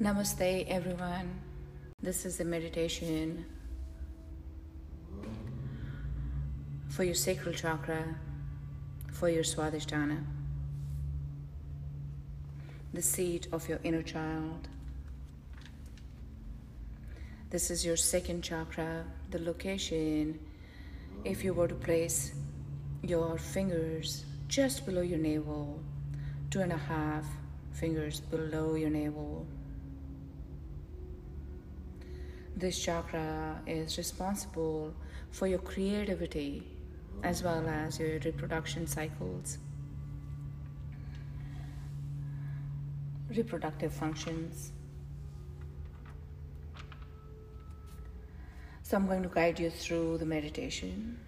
Namaste, everyone. This is a meditation for your sacral chakra, for your Swadhisthana, the seat of your inner child. This is your second chakra, the location if you were to place your fingers just below your navel, two and a half fingers below your navel this chakra is responsible for your creativity as well as your reproduction cycles, reproductive functions. So, I'm going to guide you through the meditation.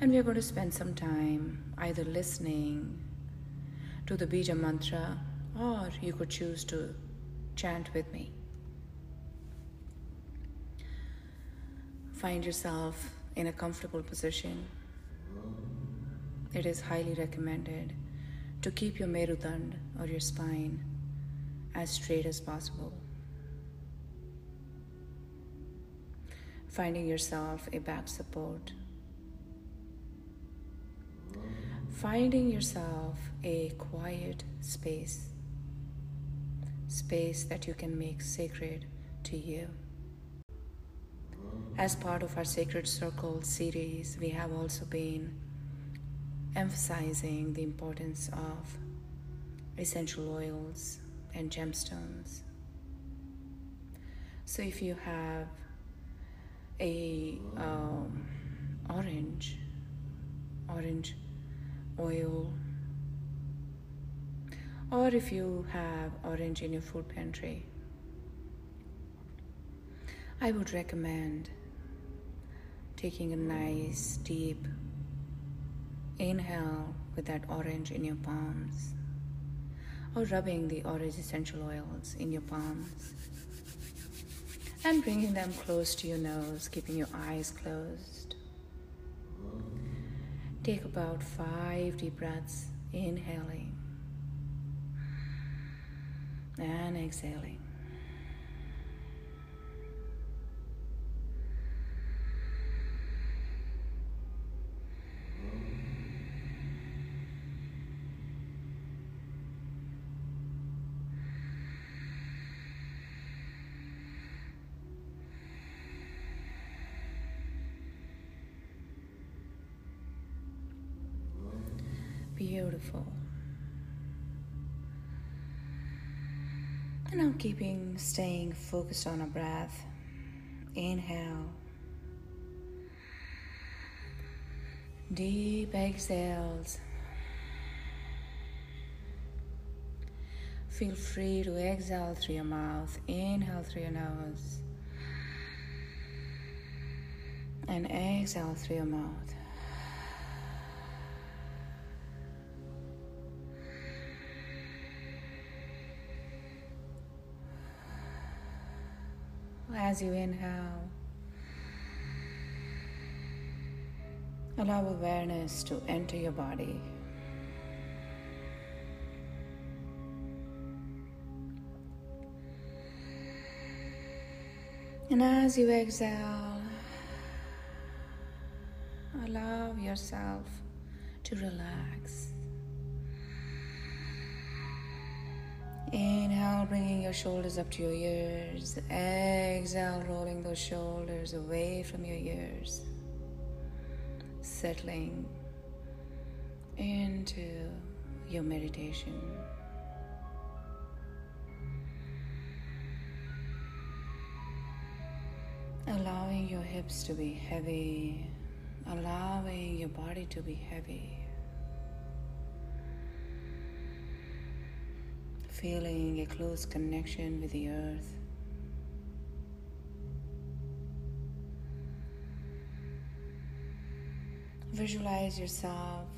And we're going to spend some time either listening to the Bija mantra or you could choose to chant with me. Find yourself in a comfortable position, it is highly recommended to keep your Merudand or your spine as straight as possible. Finding yourself a back support. Finding yourself a quiet space, space that you can make sacred to you. As part of our Sacred Circle series, we have also been emphasizing the importance of essential oils and gemstones. So if you have a um, orange, orange oil, or if you have orange in your food pantry, I would recommend taking a nice deep inhale with that orange in your palms or rubbing the orange essential oils in your palms and bringing them close to your nose, keeping your eyes closed. Take about five deep breaths, inhaling and exhaling. Beautiful. And I'm keeping staying focused on a breath. Inhale. Deep exhales. Feel free to exhale through your mouth, inhale through your nose, and exhale through your mouth. As you inhale. Allow awareness to enter your body. And as you exhale, allow yourself to relax. Inhale, bringing your shoulders up to your ears. Exhale, rolling those shoulders away from your ears. Settling into your meditation. Allowing your hips to be heavy, allowing your body to be heavy. Feeling a close connection with the earth. Visualize yourself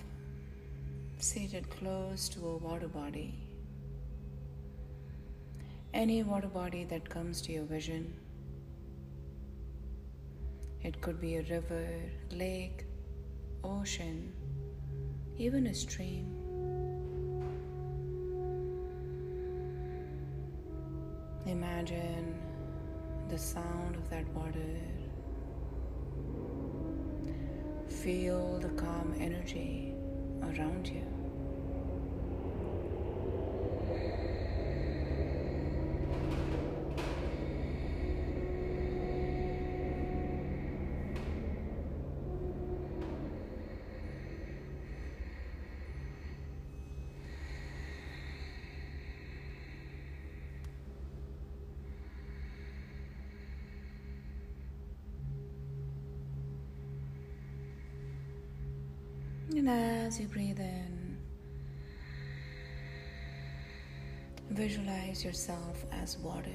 seated close to a water body. Any water body that comes to your vision. It could be a river, lake, ocean, even a stream. Imagine the sound of that water. Feel the calm energy around you. And as you breathe in, visualize yourself as water.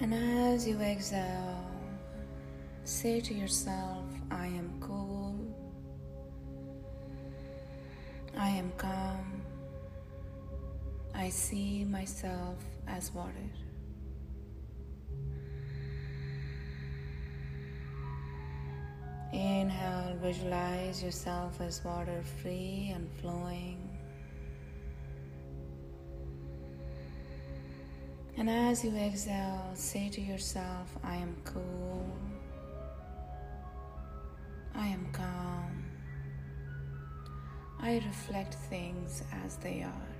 And as you exhale, say to yourself, I am cool, I am calm. I see myself as water. Inhale, visualize yourself as water free and flowing. And as you exhale, say to yourself, I am cool. I am calm. I reflect things as they are.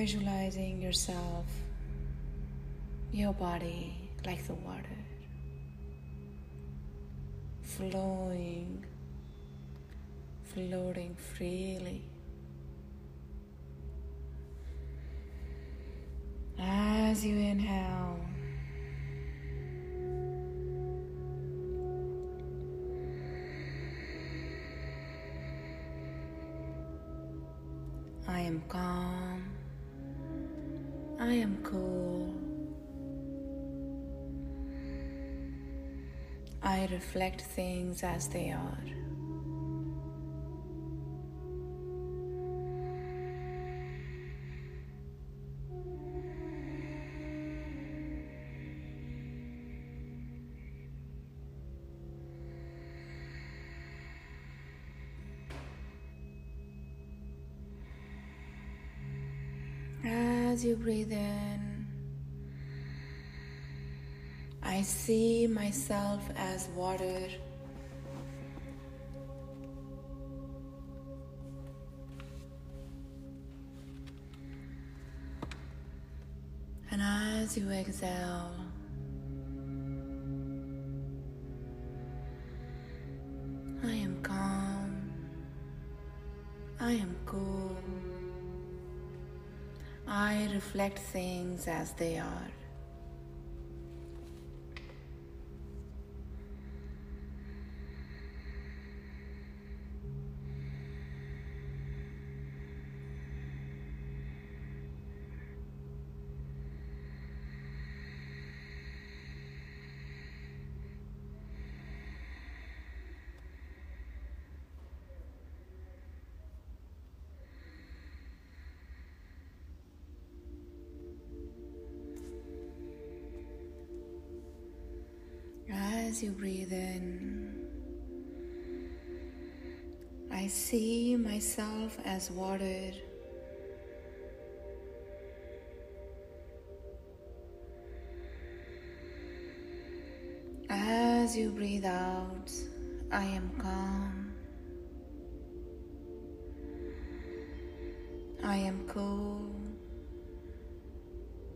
Visualizing yourself, your body like the water, flowing, floating freely. As you inhale, I am calm. I am cool. I reflect things as they are. As you breathe in, I see myself as water. And as you exhale, reflect things as they are. As you breathe in, I see myself as water. As you breathe out, I am calm. I am cool.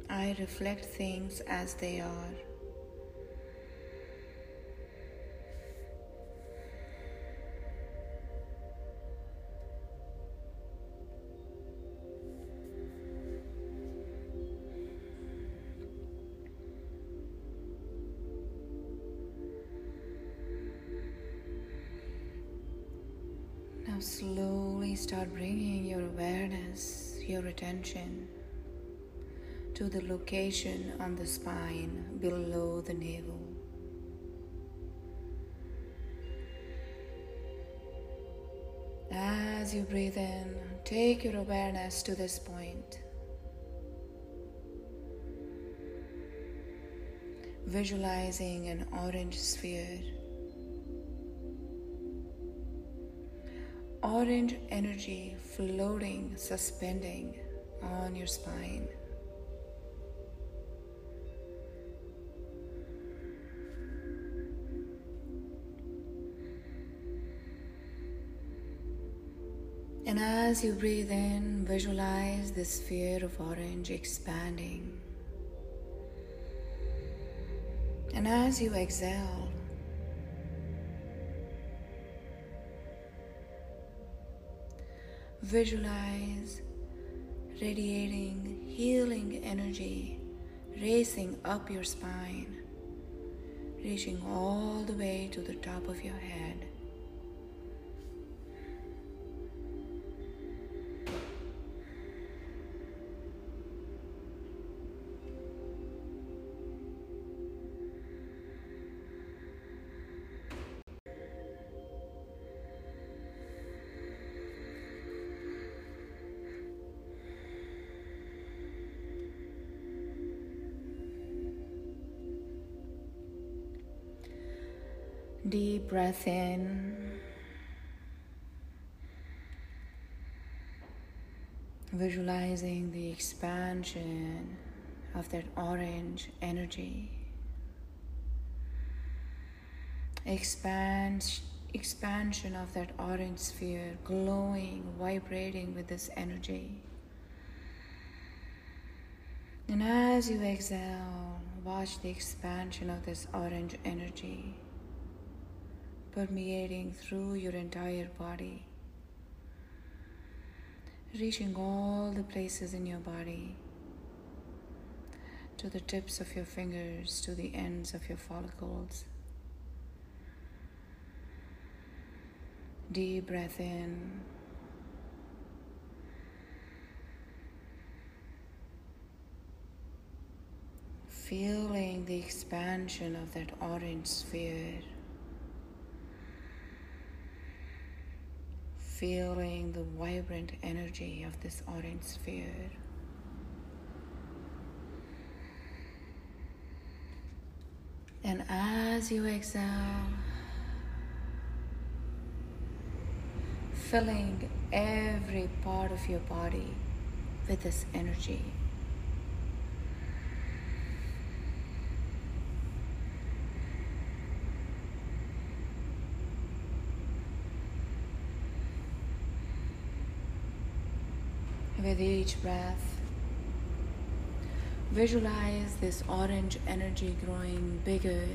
I reflect things as they are. to the location on the spine below the navel. As you breathe in, take your awareness to this point. Visualizing an orange sphere. Orange energy floating, suspending on your spine. As you breathe in, visualize the sphere of orange expanding. And as you exhale, visualize radiating healing energy racing up your spine, reaching all the way to the top of your head. Deep breath in. Visualizing the expansion of that orange energy. Expand, expansion of that orange sphere, glowing, vibrating with this energy. And as you exhale, watch the expansion of this orange energy permeating through your entire body, reaching all the places in your body to the tips of your fingers, to the ends of your follicles. Deep breath in. Feeling the expansion of that orange sphere. Feeling the vibrant energy of this orange sphere. And as you exhale, filling every part of your body with this energy. With each breath. Visualize this orange energy growing bigger.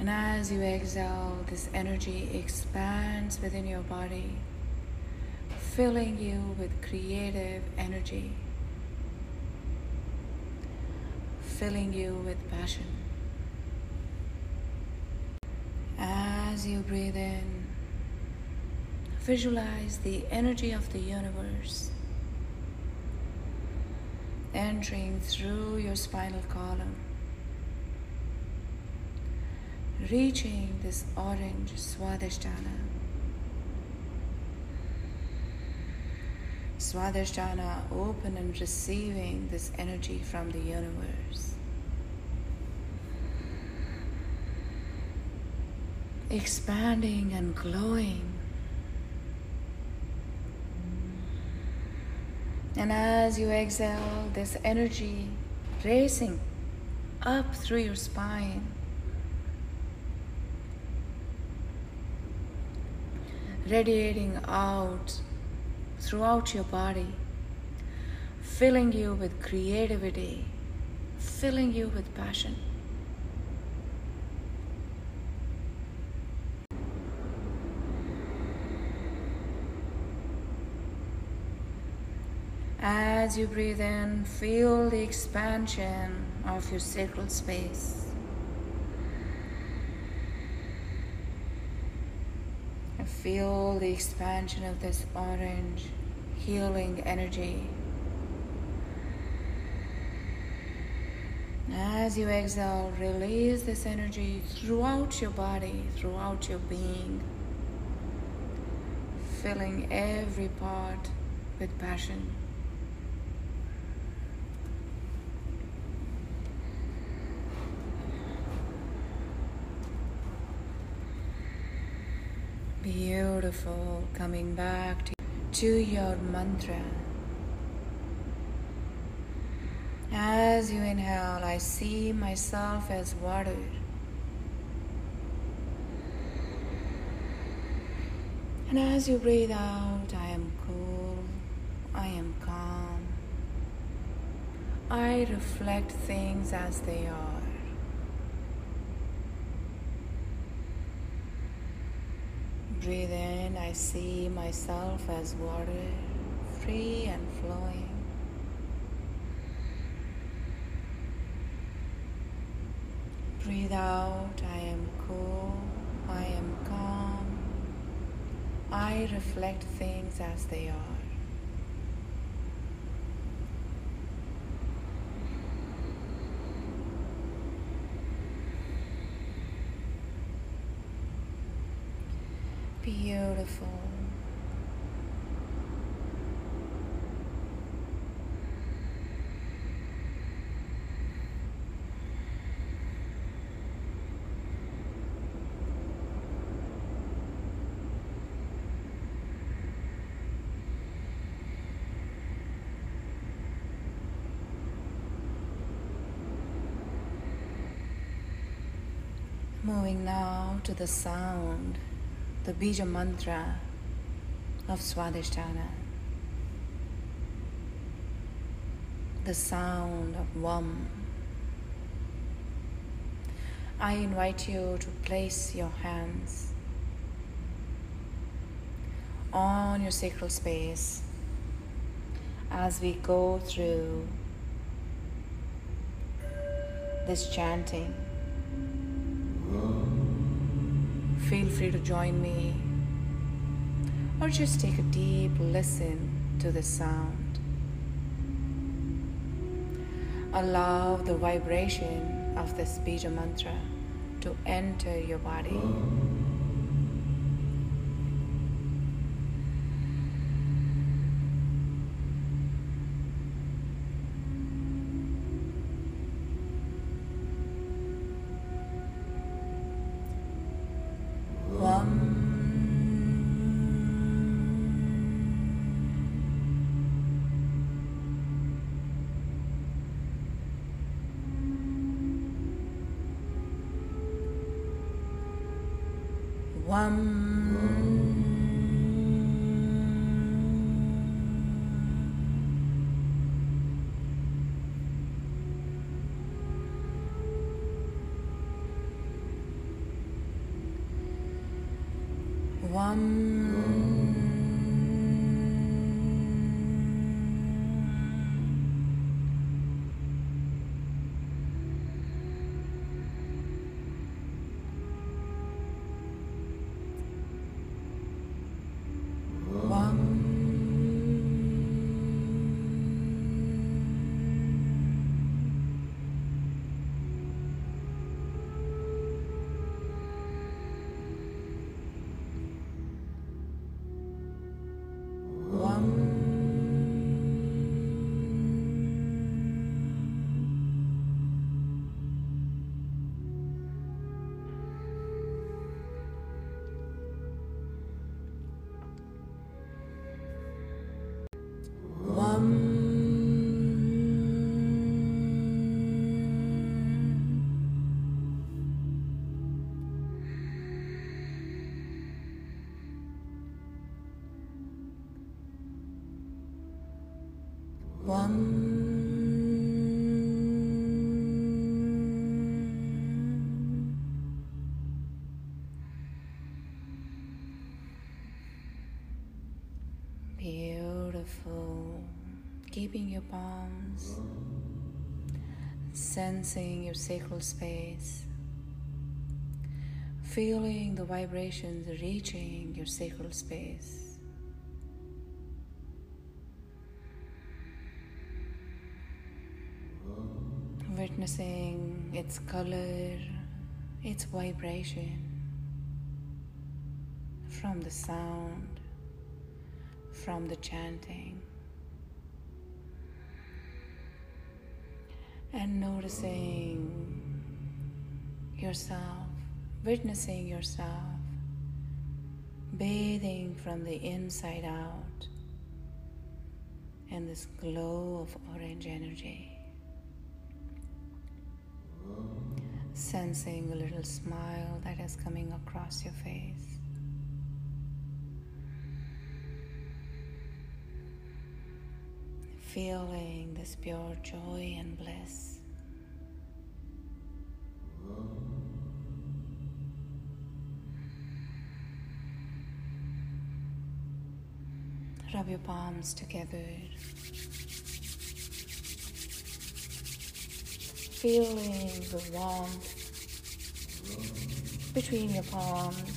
And as you exhale, this energy expands within your body, filling you with creative energy, filling you with passion. As you breathe in, Visualize the energy of the universe entering through your spinal column, reaching this orange Swadhisthana. Swadhisthana open and receiving this energy from the universe. Expanding and glowing And as you exhale, this energy racing up through your spine. Radiating out throughout your body, filling you with creativity, filling you with passion. As you breathe in, feel the expansion of your sacral space. And feel the expansion of this orange healing energy. As you exhale, release this energy throughout your body, throughout your being, filling every part with passion. Beautiful. Coming back to, to your mantra. As you inhale, I see myself as water. And as you breathe out, I am cool, I am calm. I reflect things as they are. Breathe in, I see myself as water, free and flowing. Breathe out, I am cool, I am calm. I reflect things as they are. Beautiful. Moving now to the sound the Bija mantra of Swadhisthana. The sound of Vam. I invite you to place your hands on your sacral space as we go through this chanting. Feel free to join me or just take a deep listen to the sound. Allow the vibration of this Bija mantra to enter your body. Beautiful. Sensing your sacral space, feeling the vibrations reaching your sacral space. witnessing its color, its vibration from the sound, from the chanting, and noticing yourself, witnessing yourself, bathing from the inside out in this glow of orange energy. Sensing a little smile that is coming across your face. Feeling this pure joy and bliss. Rub your palms together. Feeling the warmth between your palms.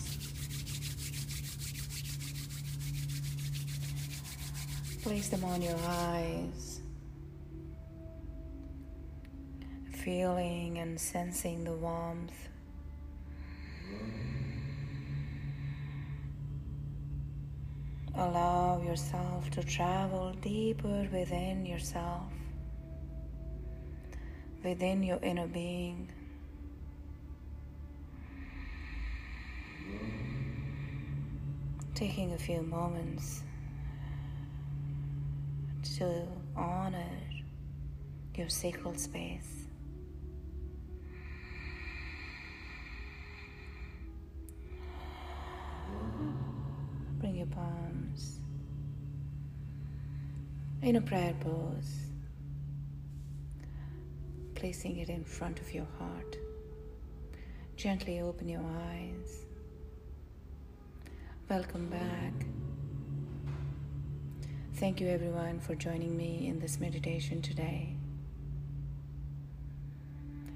Place them on your eyes. Feeling and sensing the warmth Allow yourself to travel deeper within yourself, within your inner being. Taking a few moments to honor your sacred space. Bring your palms in a prayer pose, placing it in front of your heart. Gently open your eyes. Welcome back. Thank you, everyone, for joining me in this meditation today.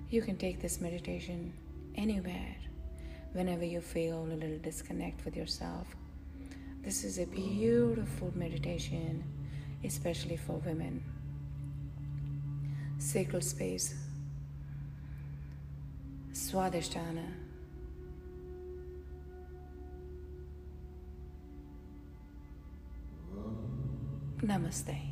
You can take this meditation anywhere, whenever you feel a little disconnect with yourself this is a beautiful meditation, especially for women. Sacred space, Swadhisthana. Namaste.